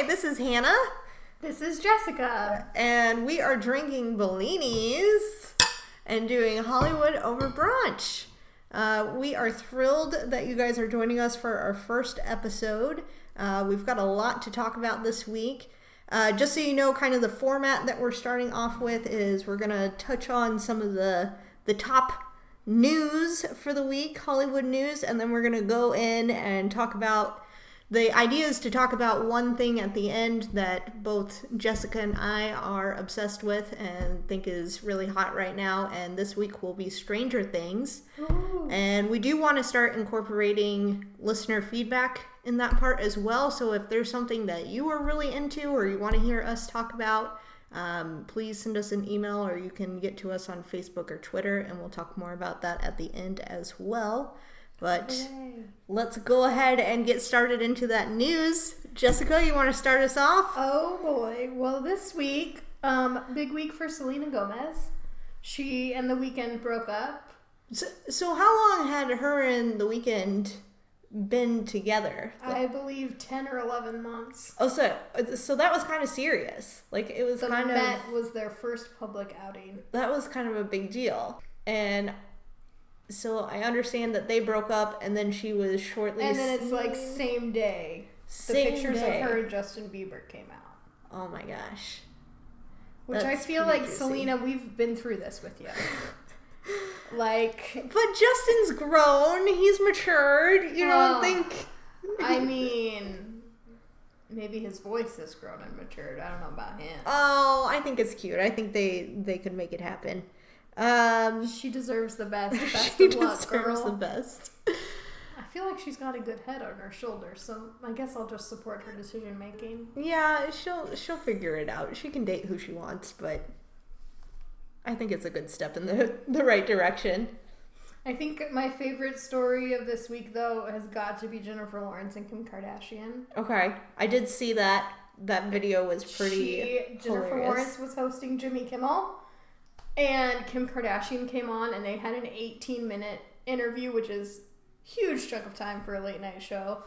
Hi, this is Hannah, This is Jessica. and we are drinking Bellinis and doing Hollywood over brunch. Uh, we are thrilled that you guys are joining us for our first episode. Uh, we've got a lot to talk about this week. Uh, just so you know, kind of the format that we're starting off with is we're going to touch on some of the the top news for the week, Hollywood news, and then we're going to go in and talk about the idea is to talk about one thing at the end that both Jessica and I are obsessed with and think is really hot right now. And this week will be Stranger Things. And we do want to start incorporating listener feedback in that part as well. So if there's something that you are really into or you want to hear us talk about, um, please send us an email or you can get to us on Facebook or Twitter, and we'll talk more about that at the end as well. But let's go ahead and get started into that news. Jessica, you want to start us off? Oh boy. Well, this week, um, big week for Selena Gomez. She and The Weeknd broke up. So, so how long had her and the Weeknd been together? I believe 10 or 11 months. Oh, so so that was kind of serious. Like it was The kind Met of that was their first public outing. that was kind of a big deal. And so I understand that they broke up, and then she was shortly. And then it's like same day. The pictures day. of her and Justin Bieber came out. Oh my gosh. Which I feel like, juicy. Selena, we've been through this with you. like, But Justin's grown. He's matured. You don't Oh. think? I mean, maybe his voice has grown and matured. I don't know about him. Oh, I think it's cute. I think they they could make it happen. Um, She deserves the best. Best she of luck, deserves girl. the best. I feel like she's got a good head on her shoulders, so I guess I'll just support her decision making. Yeah, she'll she'll figure it out. She can date who she wants, but I think it's a good step in the the right direction. I think my favorite story of this week, though, has got to be Jennifer Lawrence and Kim Kardashian. Okay, I did see that. That video was pretty. She, Jennifer hilarious. Lawrence was hosting Jimmy Kimmel, and Kim Kardashian came on, and they had an 18 minute interview, which is huge chunk of time for a late night show.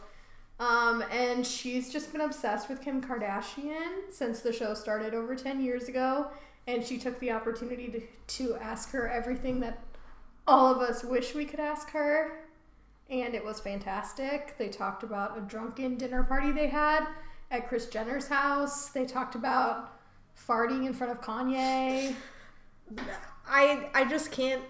Um, and she's just been obsessed with Kim Kardashian since the show started over 10 years ago. And she took the opportunity to, to ask her everything that all of us wish we could ask her. And it was fantastic. They talked about a drunken dinner party they had at Kris Jenner's house. They talked about farting in front of Kanye. I I just can't.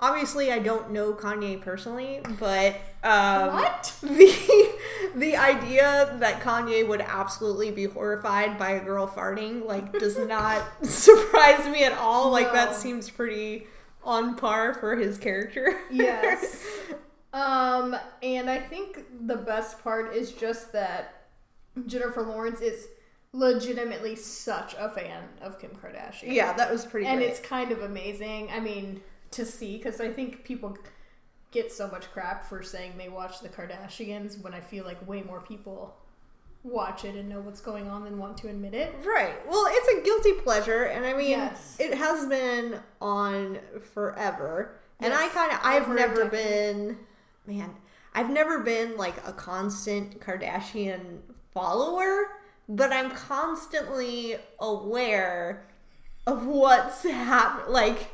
Obviously, I don't know Kanye personally, but um, What? the the idea that Kanye would absolutely be horrified by a girl farting like does not surprise me at all. Like No. that seems pretty on par for his character. Yes. um, and I think the best part is just that Jennifer Lawrence is legitimately such a fan of Kim Kardashian. yeah, that was pretty. and great. it's kind of amazing. I mean, to see because I think people get so much crap for saying they watch the Kardashians when I feel like way more people watch it and know what's going on than want to admit it. Right. Well, it's a guilty pleasure, and I mean, Yes. it has been on forever. And I kind of, I've never been, man, I've never been like a constant Kardashian follower, but I'm constantly aware of what's happening. Like,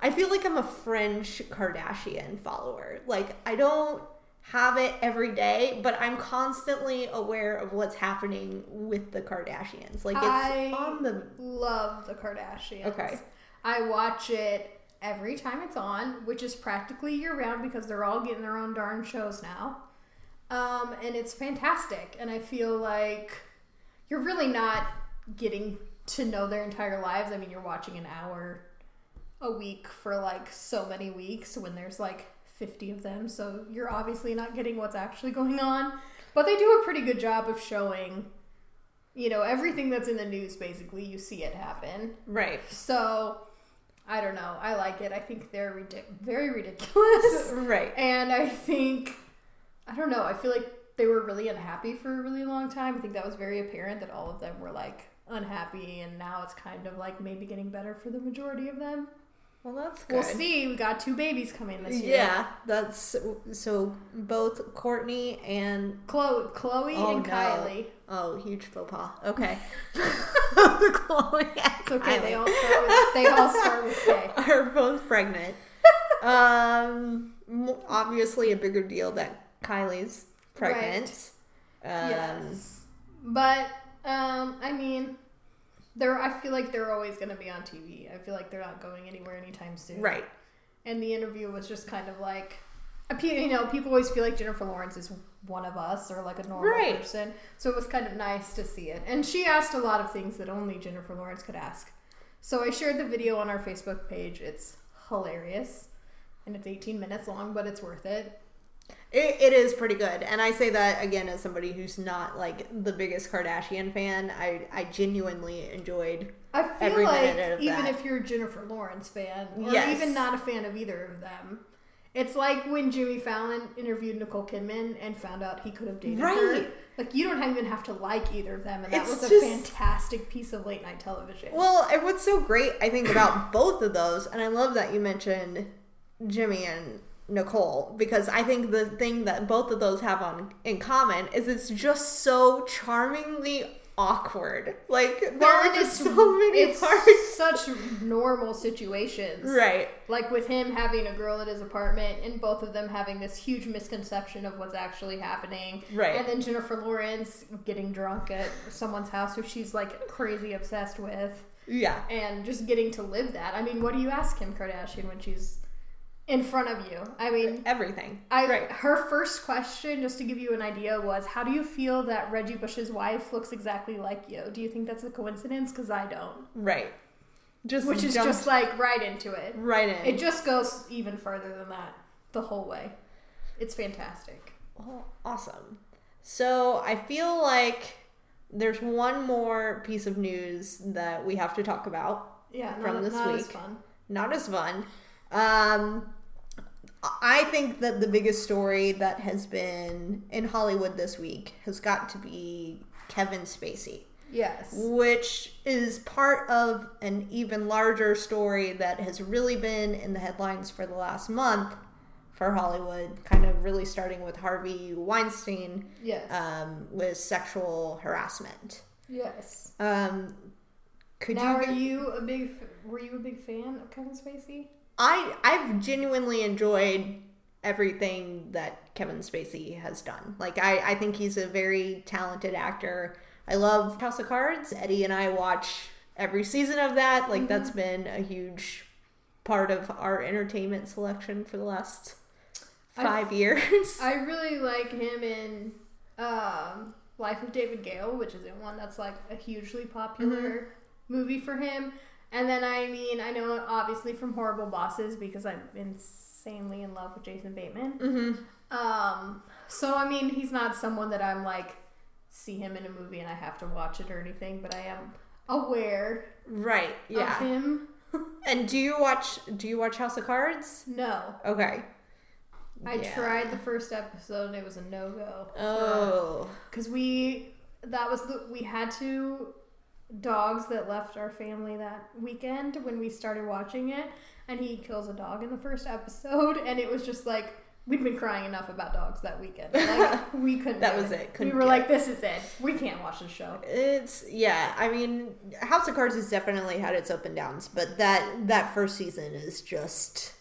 I feel like I'm a fringe Kardashian follower. Like, I don't have it every day, but I'm constantly aware of what's happening with the Kardashians. Like, it's I on the. love the Kardashians. Okay. I watch it every time it's on, which is practically year round because they're all getting their own darn shows now. Um, and it's fantastic. And I feel like you're really not getting to know their entire lives. I mean, you're watching an hour a week for like so many weeks when there's like 50 of them. So you're obviously not getting what's actually going on. But they do a pretty good job of showing, you know, everything that's in the news basically, you see it happen. Right. So I don't know. I like it. I think they're ridic- very ridiculous. Right. and I think, I don't know. I feel like they were really unhappy for a really long time. I think that was very apparent that all of them were like unhappy, and now it's kind of like maybe getting better for the majority of them. Well, that's good. We'll see. We got two babies coming this year. Yeah, that's so both Kourtney and Khloé, Khloé Oh, and no. Kylie. Oh, huge faux pas. Okay. Khloé It's okay. They Kylie all start with they all start with K. are both pregnant. um, obviously a bigger deal that Kylie's pregnant. Um, yes, but um, I mean, they're. I feel like they're always going to be on TV. I feel like they're not going anywhere anytime soon. Right. And the interview was just kind of like, you know, people always feel like Jennifer Lawrence is one of us or like a normal Right. person. So it was kind of nice to see it. And she asked a lot of things that only Jennifer Lawrence could ask. So I shared the video on our Facebook page. It's hilarious. And it's 18 minutes long, but it's worth it. It, it is pretty good, and I say that again as somebody who's not like the biggest Kardashian fan. I I genuinely enjoyed. I feel Every like minute of even that. if you're a Jennifer Lawrence fan, or Yes. even not a fan of either of them, it's like when Jimmy Fallon interviewed Nicole Kidman and found out he could have dated her. Like you don't even have to like either of them, and that It's was a just- fantastic piece of late night television. Well, and what's so great, I think, about both of those, and I love that you mentioned Jimmy and Nicole because I think the thing that both of those have on in common is it's just so charmingly awkward. Like there Well, are just so many it's parts. such normal situations, Right. Like with him having a girl at his apartment, and both of them having this huge misconception of what's actually happening. Right. And then Jennifer Lawrence getting drunk at someone's house who she's like crazy obsessed with, Yeah. and just getting to live that. I mean, what do you ask Kim Kardashian when she's in front of you? I mean, Everything. I right. her first question, just to give you an idea, was, "How do you feel that Reggie Bush's wife looks exactly like you? Do you think that's a coincidence? Because I don't." Right. Just Which is just like right into it. right in. It just goes even further than that the whole way. It's fantastic. Oh, awesome. So I feel like there's one more piece of news that we have to talk about. Yeah, From not, this not as week. fun. Not as fun. Um, I think that the biggest story that has been in Hollywood this week has got to be Kevin Spacey, Yes. which is part of an even larger story that has really been in the headlines for the last month for Hollywood, kind of really starting with Harvey Weinstein Yes. um, with sexual harassment. yes. Um, could now, you? are you a big? Were you a big fan of Kevin Spacey? I I've genuinely enjoyed everything that Kevin Spacey has done. Like I I think he's a very talented actor. I love House of Cards. Eddie and I watch every season of that. Like that's been a huge part of our entertainment selection for the last I- five years. I really like him in um, Life of David Gale, which is one that's like a hugely popular movie for him. And then I mean, I know obviously from Horrible Bosses because I'm insanely in love with Jason Bateman. hmm Um, so I mean, he's not someone that I'm like see him in a movie and I have to watch it or anything, but I am aware Right. of Yeah. him. And do you watch do you watch House of Cards? No, Okay. I Yeah. tried the first episode and it was a no go. Oh. because we that was the we had two dogs that left our family that weekend when we started watching it and he kills a dog in the first episode and it was just like we'd been crying enough about dogs that weekend like we couldn't That was it. we Couldn't were like this is it we can't watch the show It's yeah. I mean, House of Cards has definitely had its up and downs, but that that first season is just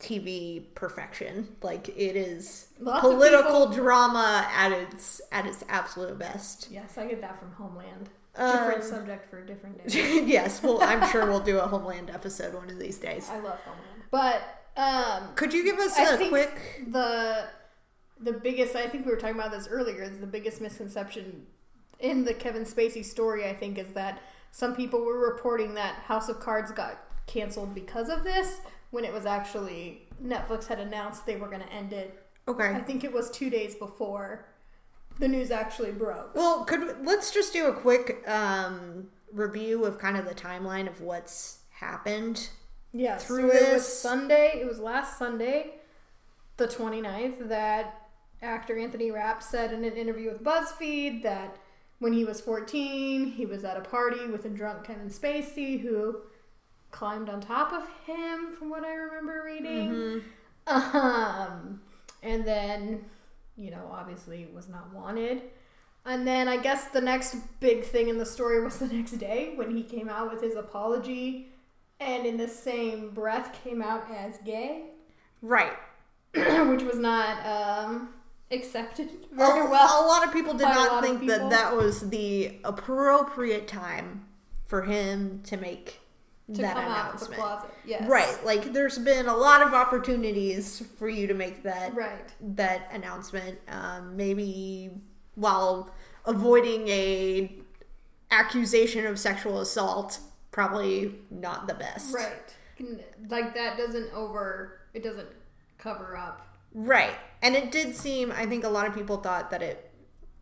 TV perfection. Like it is Lots political drama at its at its absolute best. yes i get that from homeland different Um, subject for a different day yes, well, I'm sure we'll do a Homeland episode one of these days. i love homeland but um Could you give us I a quick? the the biggest I think we were talking about this earlier is the biggest misconception in the Kevin Spacey story I think is that some people were reporting that House of Cards got canceled because of this when it was actually Netflix had announced they were going to end it. Okay, I think it was 2 days before the news actually broke. Well, could let's just do a quick um, review of kind of the timeline of what's happened. Yes, Through so it was Sunday. It was last Sunday, the 29th, that actor Anthony Rapp said in an interview with BuzzFeed that when he was 14, he was at a party with a drunk Kevin Spacey who climbed on top of him, from what I remember reading. Um, and then, you know, obviously was not wanted. And then I guess the next big thing in the story was the next day when he came out with his apology and in the same breath came out as gay, Right. which was not um, accepted A, very well. a lot of people did a not think that that was the appropriate time for him to make that come out of the announcement. Yes. Right. Like there's been a lot of opportunities for you to make that Right. that announcement. Um, maybe while avoiding a accusation of sexual assault, probably not the best. Right. Like that doesn't over. It doesn't cover up. Right. And it did seem I think a lot of people thought that it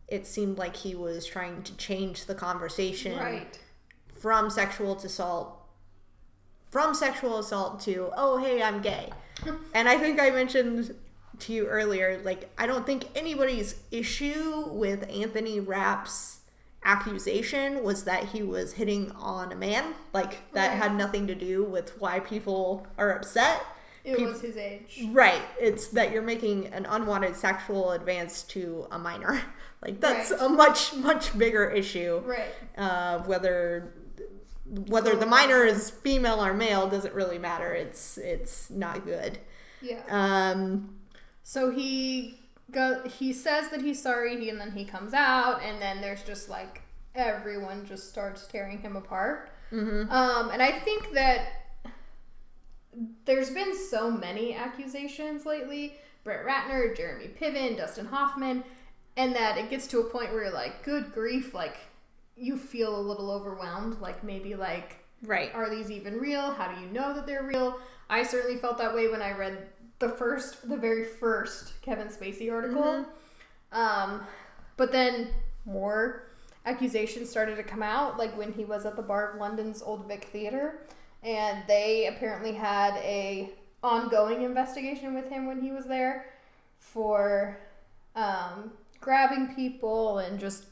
it seemed like he was trying to change the conversation Right. from sexual assault from sexual assault to oh hey I'm gay. and I think I mentioned to you earlier like I don't think anybody's issue with Anthony Rapp's accusation was that he was hitting on a man. Like that Right. had nothing to do with why people are upset. It Peop- was his age. Right. It's that you're making an unwanted sexual advance to a minor. Like that's Right. a much much bigger issue. Right. Uh, whether whether the minor is female or male doesn't really matter. It's it's not good. Yeah. Um, So he go he says that he's sorry, he, and then he comes out, and then there's just like everyone just starts tearing him apart. mhm. Um, and I think that there's been so many accusations lately Brett Ratner, Jeremy Piven, Dustin Hoffman, and that it gets to a point where you're like, good grief, like you feel a little overwhelmed. Like maybe like Right. are these even real? How do you know that they're real? I certainly felt that way when I read the first, the very first Kevin Spacey article. Um, but then more accusations started to come out, like when he was at the Bar of London's Old Vic Theater, and they apparently had a ongoing investigation with him when he was there for um, grabbing people and just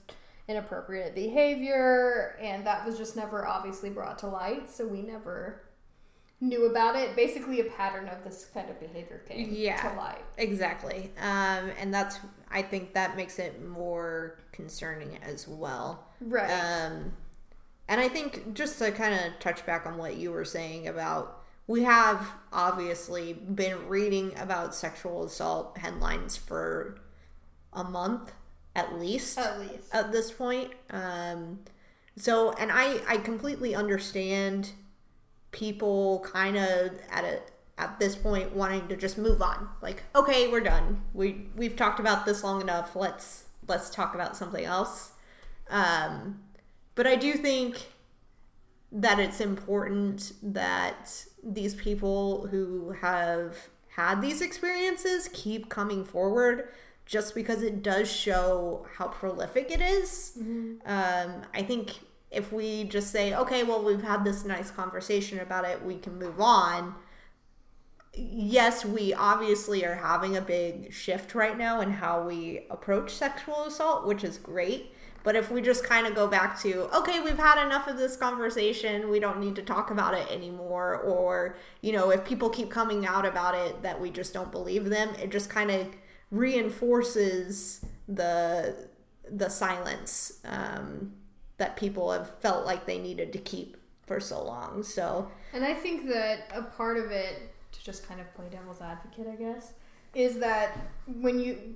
inappropriate behavior, and that was just never obviously brought to light, so we never knew about it. Basically, a pattern of this kind of behavior came Yeah. to light. Exactly. Um, and that's I think that makes it more concerning as well. Right. Um, and I think just to kind of touch back on what you were saying about, we have obviously been reading about sexual assault headlines for a month at least At least. at this point. Um, so, and I I completely understand people kind of at a at this point wanting to just move on. Like, okay, we're done. We we've talked about this long enough. Let's let's talk about something else. Um, but I do think that it's important that these people who have had these experiences keep coming forward just because it does show how prolific it is. Um, I think if we just say, okay, well, we've had this nice conversation about it, we can move on. Yes, we obviously are having a big shift right now in how we approach sexual assault, which is great. But if we just kind of go back to, okay, we've had enough of this conversation, we don't need to talk about it anymore, or, you know, if people keep coming out about it that we just don't believe them, it just kind of reinforces the the silence um, that people have felt like they needed to keep for so long. So, And I think that a part of it, to just kind of play devil's advocate, I guess, is that when you,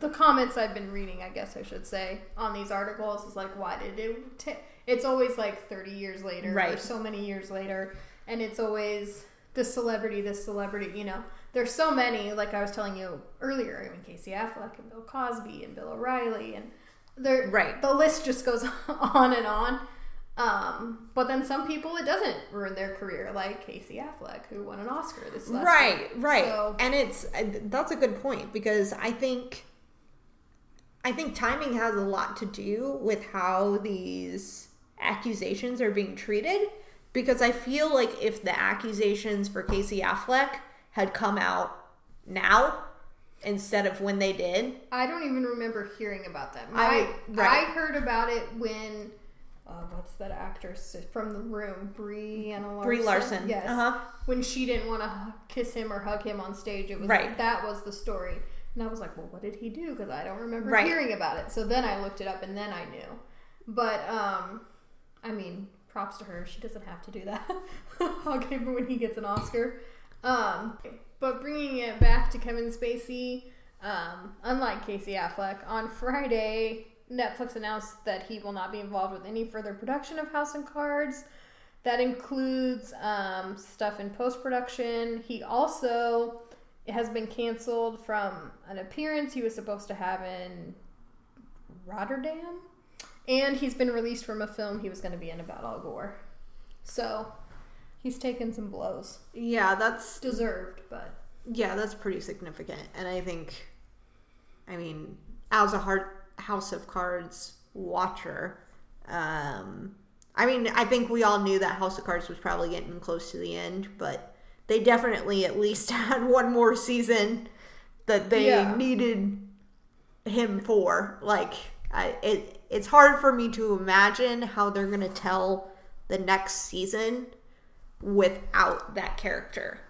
the comments I've been reading, I guess I should say, on these articles is like, why did it ta It's always like 30 years later, or Right. so many years later, and it's always this celebrity, this celebrity, you know. There's so many, like I was telling you earlier, I mean, Casey Affleck and Bill Cosby and Bill O'Reilly, and there, Right. the list just goes on and on. Um, but then some people it doesn't ruin their career, like Casey Affleck, who won an Oscar this last right, year. right. So, and it's uh, that's a good point because I think I think timing has a lot to do with how these accusations are being treated because I feel like if the accusations for Casey Affleck had come out now instead of when they did, I don't even remember hearing about that. My, I- I, right. heard about it when uh, what's that actress from the room, Brie Anna Larson. Brie Larson. Yes. Uh-huh. When she didn't want to kiss him or hug him on stage, it was Right. that was the story. And I was like, well, what did he do? Because I don't remember Right. hearing about it. So then I looked it up and then I knew. But, um, I mean, props to her. She doesn't have to do that. Give her when he gets an Oscar. Um, but bringing it back to Kevin Spacey, um, unlike Casey Affleck, on Friday, Netflix announced that he will not be involved with any further production of House and Cards. That includes um, stuff in post production. He also has been canceled from an appearance he was supposed to have in Rotterdam. And he's been released from a film he was going to be in about Al Gore. So he's taken some blows. Yeah, that's Deserved, but. yeah, that's pretty significant. And I think, I mean, as a hard House of Cards watcher, um, I mean, I think we all knew that House of Cards was probably getting close to the end, but they definitely at least had one more season that they Yeah. needed him for. Like, I, it it's hard for me to imagine how they're gonna tell the next season without that character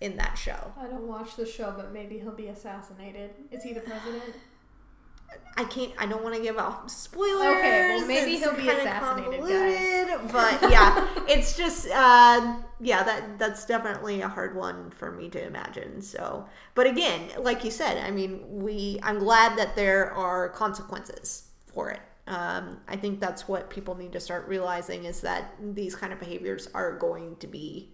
in that show. I don't watch the show, but maybe he'll be assassinated. Is he the president? I can't. I don't want to give out spoilers. Okay, well, maybe It's he'll be assassinated, convoluted, But yeah, it's just uh, yeah. That that's definitely a hard one for me to imagine. So, but again, like you said, I mean, we. I'm glad that there are consequences for it. Um, I think that's what people need to start realizing is that these kind of behaviors are going to be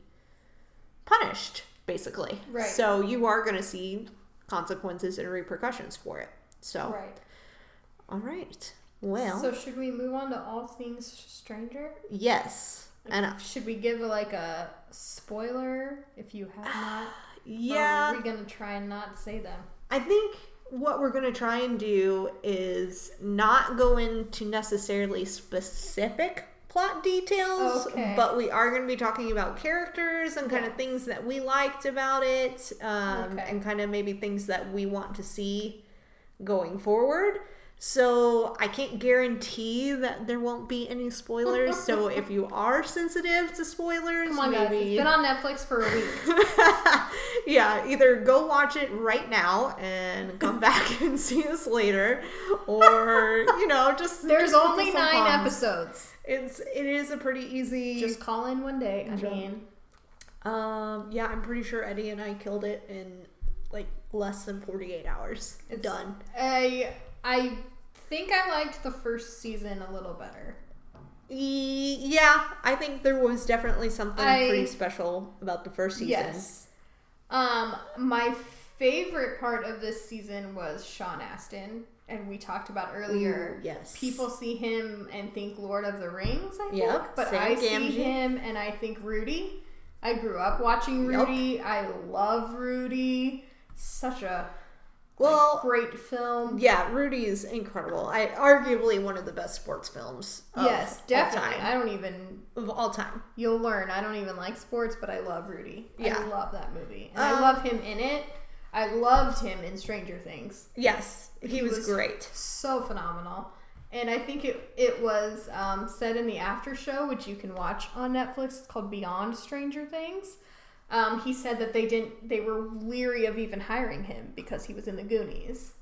punished, basically. Right. So you are going to see consequences and repercussions for it. So. Right. All right. Well, So should we move on to all things stranger? yes. And Should we give like a spoiler if you have not? Or yeah, are we gonna try and not say them? I think what we're going to try and do is not go into necessarily specific plot details, Okay. but we are going to be talking about characters and kind of things that we liked about it, um, Okay. and kind of maybe things that we want to see going forward. So I can't guarantee that there won't be any spoilers. so if you are sensitive to spoilers, Come on, guys. It's been on Netflix for a week. yeah, either go watch it right now and come back and see us later, or you know, just There's just only on nine episodes. It's it is a pretty easy. Just call in one day. I mean, um, yeah, I'm pretty sure Eddie and I killed it in like less than 48 hours. It's- Done. I I think I liked the first season a little better. Yeah, I think there was definitely something I- pretty special about the first season. Yes. Um, my favorite part of this season was Sean Astin, and we talked about earlier. Ooh, yes. People see him and think Lord of the Rings, I think. Yep, but I see him and I think Rudy. I grew up watching Yep. Rudy. I love Rudy. Such a Well, great film. yeah, Rudy is incredible. I arguably one of the best sports films. Of yes, definitely. I don't even of all time. You'll learn. I don't even like sports, but I love Rudy. Yeah. I love that movie. And I Um, love him in it. I loved him in Stranger Things. Yes, he, He was, was- great. So phenomenal. And I think it, it was um, said in the after show, which you can watch on Netflix. It's called Beyond Stranger Things. Um, he said that they didn't. They were leery of even hiring him because he was in the Goonies.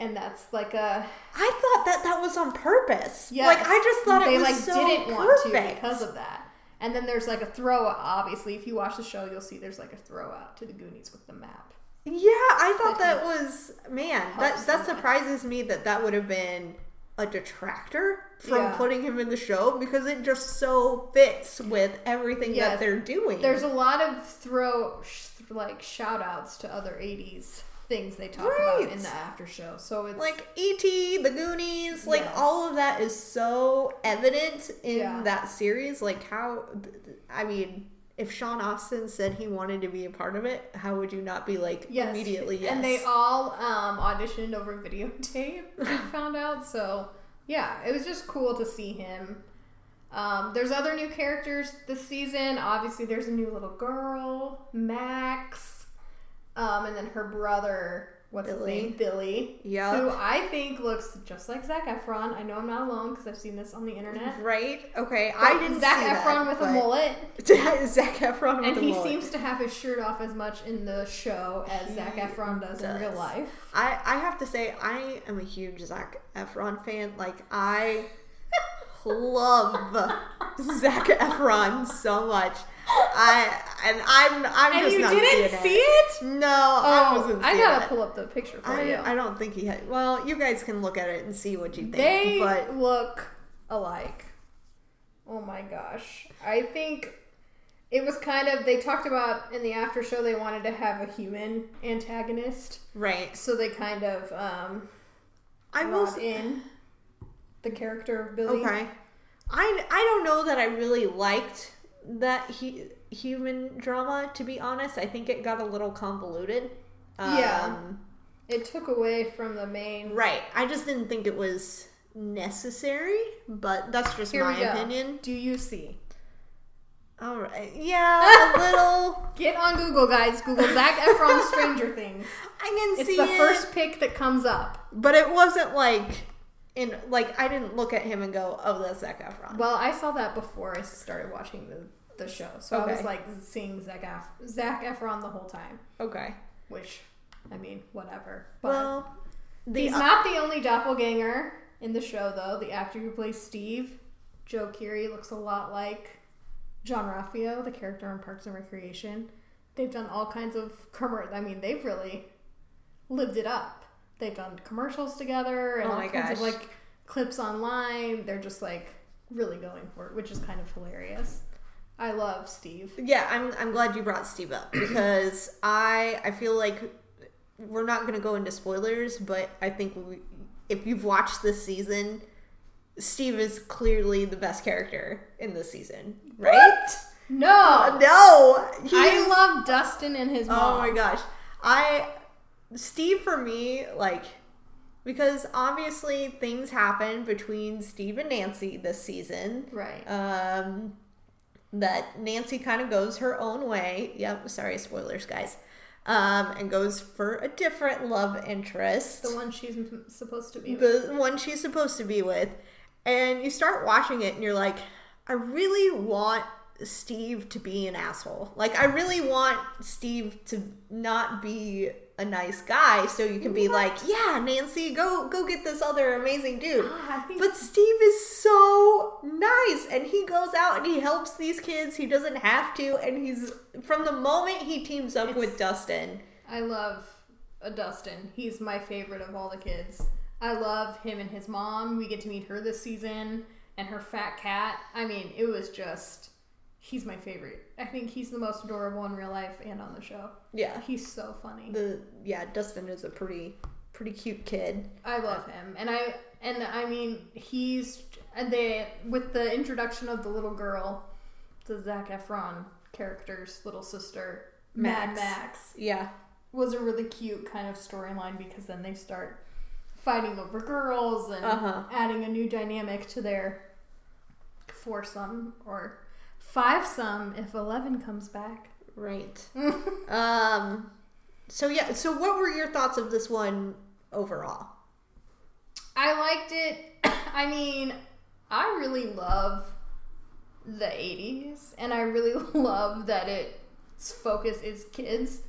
And that's like a I thought that that was on purpose. Yes. Like I just thought they it was like so didn't want to perfect. because of that. And then there's like a throw. Obviously, if you watch the show, you'll see there's like a throw out to the Goonies with the map. Yeah, I thought That that was man. That that surprises me that that would have been a detractor from Yeah. putting him in the show because it just so fits with everything Yes. that they're doing. There's a lot of throw sh- like shout outs to other 80s things they talk Right. about in the after show. So it's like E.T., The Goonies, like Yes. all of that is so evident in Yeah. that series. Like how, I mean, if Sean Astin said he wanted to be a part of it, how would you not be like yes. immediately yes? And they all um, auditioned over videotape, I found out. So yeah, it was just cool to see him. Um, there's other new characters this season. Obviously, there's a new little girl, Max, um, and then her brother what's Billy. his name? Billy. Yeah. Who I think looks just like Zac Efron. I know I'm not alone because I've seen this on the internet. Right? Okay, But I didn't Zac see Efron that, with a mullet, Zac Efron with and a he seems to have his shirt off as much in the show as Zac He Efron does, in real life. I, I have to say, I am a huge Zac Efron fan. Like, I love Zac Efron so much. I and I'm I'm And just you not didn't seeing see it. it? No, I Oh, wasn't. I gotta it. pull up the picture for you. I, I don't think he had. Well, you guys can look at it and see what you think. They but look alike. Oh my gosh. I think it was kind of they talked about in the after show they wanted to have a human antagonist. right, So they kind of um I was in the character of Billy. Okay, I I don't know that I really liked that he human drama. To be honest, I think it got a little convoluted. Yeah. Um, It took away from the main Right. I just didn't think it was necessary, but that's just Here my opinion. Do you see? All right. Yeah, a little. Get on Google, guys. Google Zac Efron Stranger Things. I can It's see the it, first pick that comes up. but it wasn't like in like I didn't look at him and go, "Oh, that's Zac Efron." Well, I saw that before I started watching the, the show, so I was like seeing Zac, Ef- Zac Efron the whole time. Okay. Which, I mean, whatever. But Well, he's not the only doppelganger in the show, though. The actor who plays Steve, Joe Keery, looks a lot like Jean-Ralphio, the character in Parks and Recreation. They've done all kinds of commer. I mean, they've really lived it up. They've done commercials together and Oh all kinds of like clips online. They're just like really going for it, which is kind of hilarious. I love Steve. Yeah, I'm I'm glad you brought Steve up because I I feel like we're not going to go into spoilers, but I think we, if you've watched this season, Steve is clearly the best character in this season, right? No, uh, No, he's, I love Dustin and his Oh my gosh, I Steve for me like because obviously things happen between Steve and Nancy this season. Right. Um, that Nancy kind of goes her own way. Yep, sorry, spoilers, guys. Um, and goes for a different love interest, the one she's supposed to be. the one she's supposed to be with. And you start watching it, and you're like, I really want Steve to be an asshole. Like, I really want Steve to not be a nice guy, so you can be like, yeah, Nancy, go go get this other amazing dude. Ah, But Steve is so nice and he goes out and he helps these kids. He doesn't have to and he's from the moment he teams up with Dustin. I love uh, Dustin. He's my favorite of all the kids. I love him and his mom. We get to meet her this season and her fat cat. I mean, it was just he's my favorite. I think he's the most adorable in real life and on the show. Yeah. He's so funny. The yeah, Dustin is a pretty pretty cute kid. I love him, and I and I mean he's and they with the introduction of the little girl, the Zac Efron character's little sister, Mad Max. Max, Yeah. was a really cute kind of storyline because then they start fighting over girls and Uh-huh. adding a new dynamic to their foursome or five some if Eleven comes back. Right. um so yeah, so what were your thoughts of this one overall? I liked it. I mean, I really love the 80s, and I really love that its focus is kids,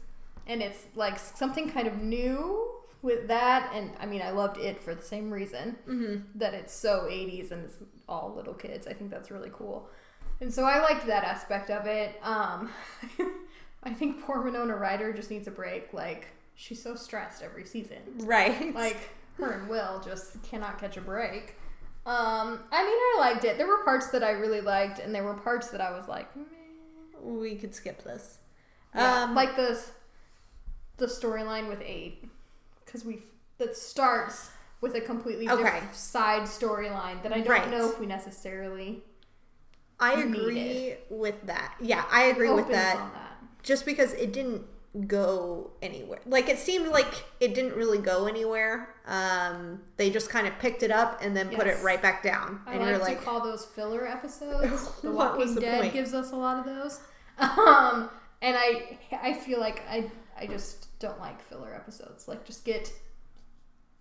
and it's like something kind of new with that. And I mean, I loved it for the same reason Mm-hmm. that it's so 80s and it's all little kids. I think that's really cool. And so I liked that aspect of it. Um, I think poor Winona Ryder just needs a break. Like, she's so stressed every season Right. like her and Will just cannot catch a break. Um, I mean, I liked it. There were parts that I really liked, and there were parts that I was like, meh. we could skip this. Yeah, Um like this, the storyline with eight, because we that starts with a completely Okay. different side storyline that I don't Right. know if we necessarily I agree needed. with that. Yeah, I agree with that. that. just because it didn't go anywhere. Like it seemed like it didn't really go anywhere. Um, they just kind of picked it up and then put it right back down, I and like, you're to like, call those filler episodes. The Walking the Dead point? gives us a lot of those. Um, and I I feel like I I just don't like filler episodes. Like, just get.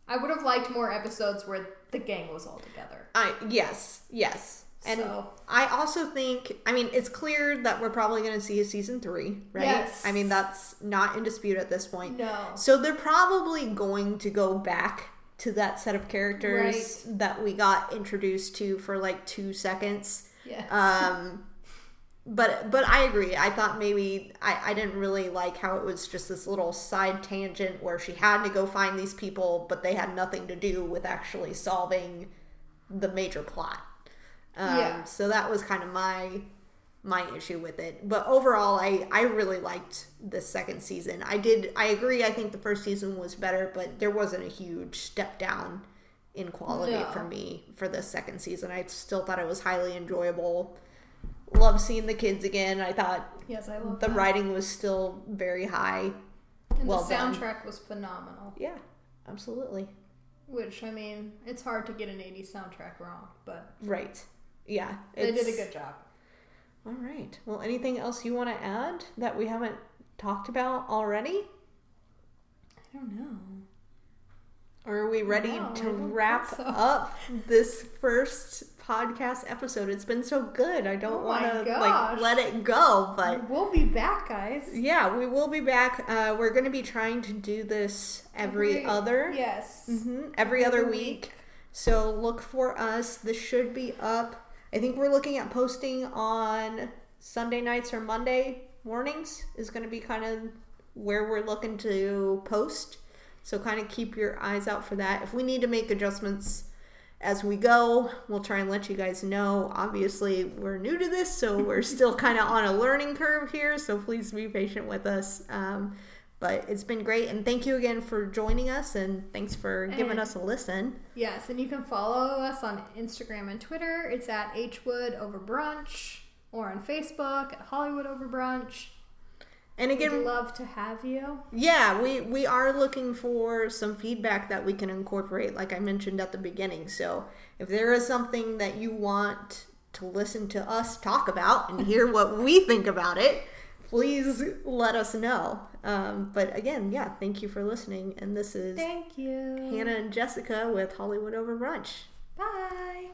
I would have liked more episodes where the gang was all together. I yes, yes. And So- I also think, I mean, it's clear that we're probably going to see a season three, right? Yes. I mean, that's not in dispute at this point. No. So they're probably going to go back to that set of characters that we got introduced to for like two seconds. Yes. Um, but but I agree. I thought maybe I, I didn't really like how it was just this little side tangent where she had to go find these people, but they had nothing to do with actually solving the major plot. Um, Yeah. So that was kind of my my issue with it. But overall, I I really liked the second season. I did. I agree. I think the first season was better, but there wasn't a huge step down in quality No. for me for the second season. I still thought it was highly enjoyable. Love seeing the kids again. I thought yes, I love the that. writing was still very high. And well the done. soundtrack was phenomenal. Yeah, absolutely. Which I mean, it's hard to get an '80s soundtrack wrong, but Right. Yeah. they did a good job. All right. Well, anything else you want to add that we haven't talked about already? I don't know. Or are we ready No, to wrap so. up this first podcast episode? It's been so good. I don't Oh want to like let it go, but We'll be back, guys. yeah, we will be back. Uh, we're going to be trying to do this every, other Yes. hmm every other week. week. So look for us. This should be up. I think we're looking at posting on Sunday nights or Monday mornings is going to be kind of where we're looking to post. So kind of keep your eyes out for that. If we need to make adjustments as we go, we'll try and let you guys know. Obviously, we're new to this, so we're still kind of on a learning curve here. So please be patient with us. Um, but it's been great, and thank you again for joining us, and thanks for giving And- us a listen. Yes, and you can follow us on Instagram and Twitter. It's at Hwood Over Brunch, or on Facebook at Hollywood Over Brunch. And We'd again, love to have you. yeah, we we are looking for some feedback that we can incorporate, like I mentioned at the beginning. So if there is something that you want to listen to us talk about and hear what we think about it, please let us know. Um, but again, yeah, thank you for listening. And this is Thank you. Hannah and Jessica with Hollywood Over Brunch. Bye.